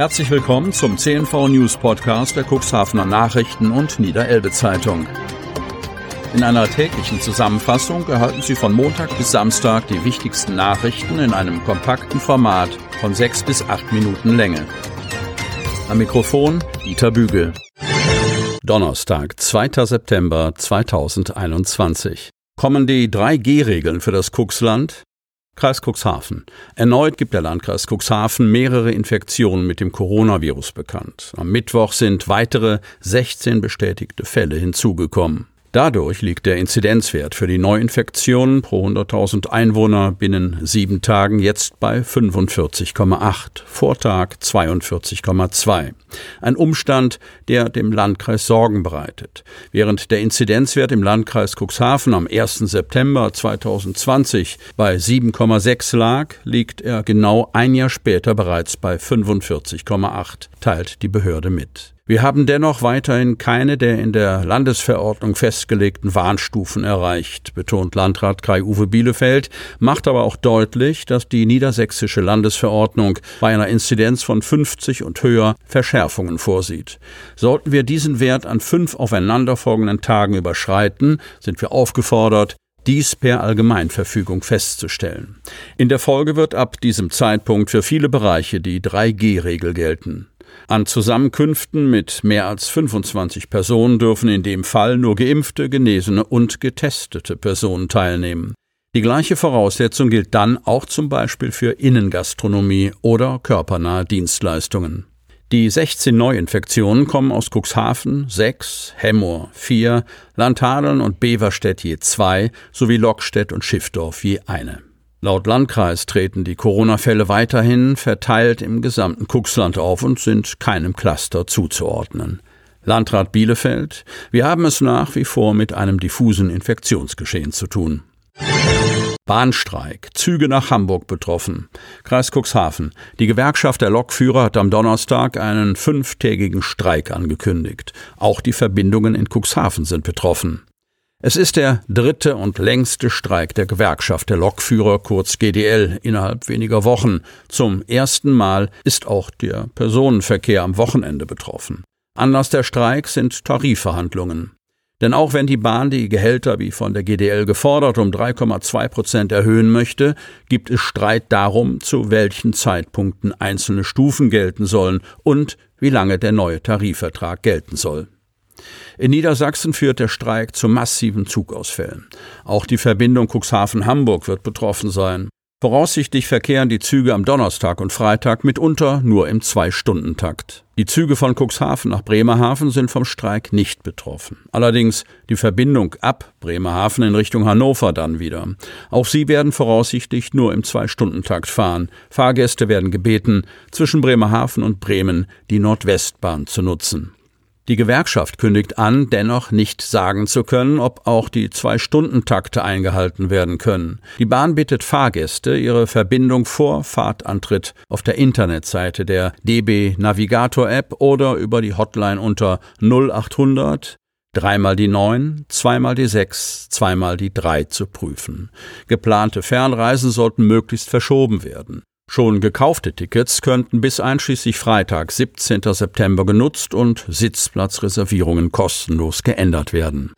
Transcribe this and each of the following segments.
Herzlich willkommen zum CNV News Podcast der Cuxhavener Nachrichten und Niederelbe Zeitung. In einer täglichen Zusammenfassung erhalten Sie von Montag bis Samstag die wichtigsten Nachrichten in einem kompakten Format von sechs bis acht Minuten Länge. Am Mikrofon Dieter Bügel. Donnerstag, 2. September 2021. Kommen die 3G-Regeln für das Cuxland? Kreis Cuxhaven. Erneut gibt der Landkreis Cuxhaven mehrere Infektionen mit dem Coronavirus bekannt. Am Mittwoch sind weitere 16 bestätigte Fälle hinzugekommen. Dadurch liegt der Inzidenzwert für die Neuinfektionen pro 100.000 Einwohner binnen sieben Tagen jetzt bei 45,8, Vortag 42,2. Ein Umstand, der dem Landkreis Sorgen bereitet. Während der Inzidenzwert im Landkreis Cuxhaven am 1. September 2020 bei 7,6 lag, liegt er genau ein Jahr später bereits bei 45,8, teilt die Behörde mit. Wir haben dennoch weiterhin keine der in der Landesverordnung festgelegten Warnstufen erreicht, betont Landrat Kai-Uwe Bielefeld, macht aber auch deutlich, dass die niedersächsische Landesverordnung bei einer Inzidenz von 50 und höher Verschärfungen vorsieht. Sollten wir diesen Wert an fünf aufeinanderfolgenden Tagen überschreiten, sind wir aufgefordert, dies per Allgemeinverfügung festzustellen. In der Folge wird ab diesem Zeitpunkt für viele Bereiche die 3G-Regel gelten. An Zusammenkünften mit mehr als 25 Personen dürfen in dem Fall nur geimpfte, genesene und getestete Personen teilnehmen. Die gleiche Voraussetzung gilt dann auch zum Beispiel für Innengastronomie oder körpernahe Dienstleistungen. Die 16 Neuinfektionen kommen aus Cuxhaven 6, Hemmoor 4, Landhadeln und Beverstedt je 2 sowie Lockstedt und Schiffdorf je eine. Laut Landkreis treten die Corona-Fälle weiterhin verteilt im gesamten Kuxland auf und sind keinem Cluster zuzuordnen. Landrat Bielefeld, wir haben es nach wie vor mit einem diffusen Infektionsgeschehen zu tun. Bahnstreik, Züge nach Hamburg betroffen. Kreis Cuxhaven. Die Gewerkschaft der Lokführer hat am Donnerstag einen fünftägigen Streik angekündigt. Auch die Verbindungen in Cuxhaven sind betroffen. Es ist der dritte und längste Streik der Gewerkschaft der Lokführer, kurz GDL, innerhalb weniger Wochen. Zum ersten Mal ist auch der Personenverkehr am Wochenende betroffen. Anlass der Streik sind Tarifverhandlungen. Denn auch wenn die Bahn die Gehälter wie von der GDL gefordert um 3,2 Prozent erhöhen möchte, gibt es Streit darum, zu welchen Zeitpunkten einzelne Stufen gelten sollen und wie lange der neue Tarifvertrag gelten soll. In Niedersachsen führt der Streik zu massiven Zugausfällen. Auch die Verbindung Cuxhaven-Hamburg wird betroffen sein. Voraussichtlich verkehren die Züge am Donnerstag und Freitag mitunter nur im Zwei-Stunden-Takt. Die Züge von Cuxhaven nach Bremerhaven sind vom Streik nicht betroffen. Allerdings die Verbindung ab Bremerhaven in Richtung Hannover dann wieder. Auch sie werden voraussichtlich nur im Zwei-Stunden-Takt fahren. Fahrgäste werden gebeten, zwischen Bremerhaven und Bremen die Nordwestbahn zu nutzen. Die Gewerkschaft kündigt an, dennoch nicht sagen zu können, ob auch die Zwei-Stunden-Takte eingehalten werden können. Die Bahn bittet Fahrgäste, ihre Verbindung vor Fahrtantritt auf der Internetseite der DB Navigator App oder über die Hotline unter 0800 dreimal die neun, zweimal die sechs, zweimal die drei zu prüfen. Geplante Fernreisen sollten möglichst verschoben werden. Schon gekaufte Tickets könnten bis einschließlich Freitag, 17. September genutzt und Sitzplatzreservierungen kostenlos geändert werden.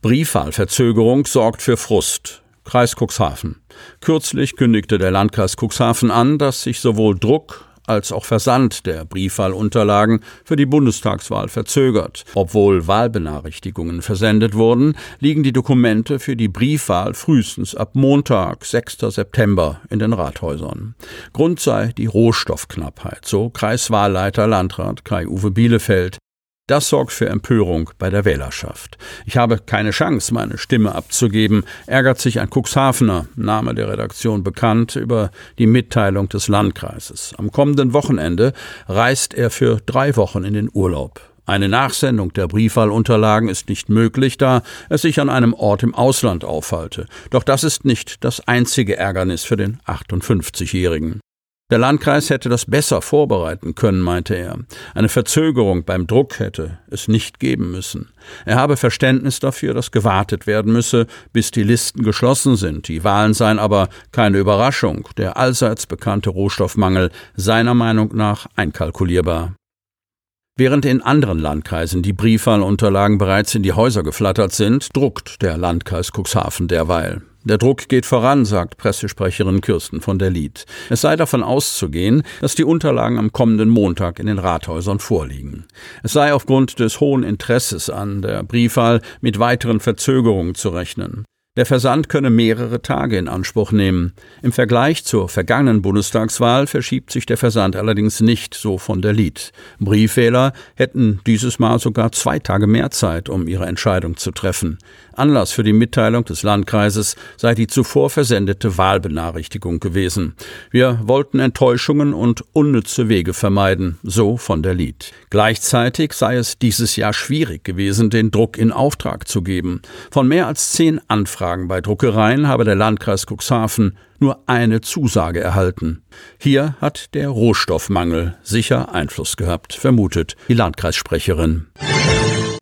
Briefwahlverzögerung sorgt für Frust. Kreis Cuxhaven. Kürzlich kündigte der Landkreis Cuxhaven an, dass sich sowohl Druck als auch Versand der Briefwahlunterlagen für die Bundestagswahl verzögert. Obwohl Wahlbenachrichtigungen versendet wurden, liegen die Dokumente für die Briefwahl frühestens ab Montag, 6. September in den Rathäusern. Grund sei die Rohstoffknappheit, so Kreiswahlleiter Landrat Kai-Uwe Bielefeld. Das sorgt für Empörung bei der Wählerschaft. Ich habe keine Chance, meine Stimme abzugeben, ärgert sich ein Cuxhavener, Name der Redaktion bekannt, über die Mitteilung des Landkreises. Am kommenden Wochenende reist er für drei Wochen in den Urlaub. Eine Nachsendung der Briefwahlunterlagen ist nicht möglich, da es sich an einem Ort im Ausland aufhalte. Doch das ist nicht das einzige Ärgernis für den 58-Jährigen. Der Landkreis hätte das besser vorbereiten können, meinte er. Eine Verzögerung beim Druck hätte es nicht geben müssen. Er habe Verständnis dafür, dass gewartet werden müsse, bis die Listen geschlossen sind. Die Wahlen seien aber keine Überraschung. Der allseits bekannte Rohstoffmangel seiner Meinung nach einkalkulierbar. Während in anderen Landkreisen die Briefwahlunterlagen bereits in die Häuser geflattert sind, druckt der Landkreis Cuxhaven derweil. Der Druck geht voran, sagt Pressesprecherin Kirsten von der Lied. Es sei davon auszugehen, dass die Unterlagen am kommenden Montag in den Rathäusern vorliegen. Es sei aufgrund des hohen Interesses an der Briefwahl mit weiteren Verzögerungen zu rechnen. Der Versand könne mehrere Tage in Anspruch nehmen. Im Vergleich zur vergangenen Bundestagswahl verschiebt sich der Versand allerdings nicht so von der Lied. Briefwähler hätten dieses Mal sogar zwei Tage mehr Zeit, um ihre Entscheidung zu treffen. Anlass für die Mitteilung des Landkreises sei die zuvor versendete Wahlbenachrichtigung gewesen. Wir wollten Enttäuschungen und unnütze Wege vermeiden, so von der Lied. Gleichzeitig sei es dieses Jahr schwierig gewesen, den Druck in Auftrag zu geben. Von mehr als zehn Anfragen bei Druckereien habe der Landkreis Cuxhaven nur eine Zusage erhalten. Hier hat der Rohstoffmangel sicher Einfluss gehabt, vermutet die Landkreissprecherin.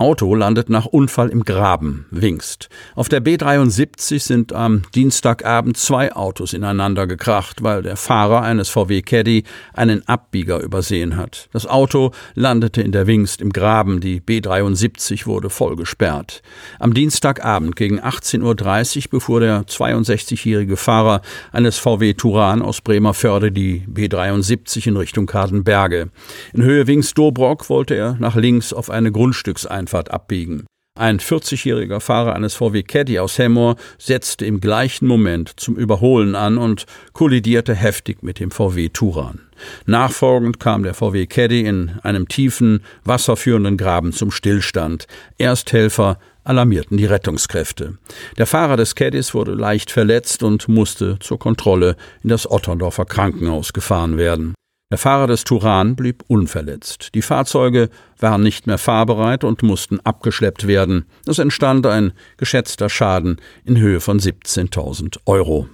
Auto landet nach Unfall im Graben, Wingst. Auf der B73 sind am Dienstagabend zwei Autos ineinander gekracht, weil der Fahrer eines VW Caddy einen Abbieger übersehen hat. Das Auto landete in der Wingst im Graben, die B73 wurde voll gesperrt. Am Dienstagabend gegen 18.30 Uhr befuhr der 62-jährige Fahrer eines VW Turan aus Bremerförde die B73 in Richtung Kadenberge. In Höhe Wingst-Dobrock wollte er nach links auf eine Grundstückseinfahrt Einfahrt abbiegen. Ein 40-jähriger Fahrer eines VW Caddy aus Hemmoor setzte im gleichen Moment zum Überholen an und kollidierte heftig mit dem VW Turan. Nachfolgend kam der VW Caddy in einem tiefen, wasserführenden Graben zum Stillstand. Ersthelfer alarmierten die Rettungskräfte. Der Fahrer des Caddys wurde leicht verletzt und musste zur Kontrolle in das Otterndorfer Krankenhaus gefahren werden. Der Fahrer des Turan blieb unverletzt. Die Fahrzeuge waren nicht mehr fahrbereit und mussten abgeschleppt werden. Es entstand ein geschätzter Schaden in Höhe von 17.000 Euro.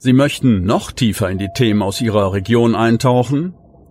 Sie möchten noch tiefer in die Themen aus Ihrer Region eintauchen?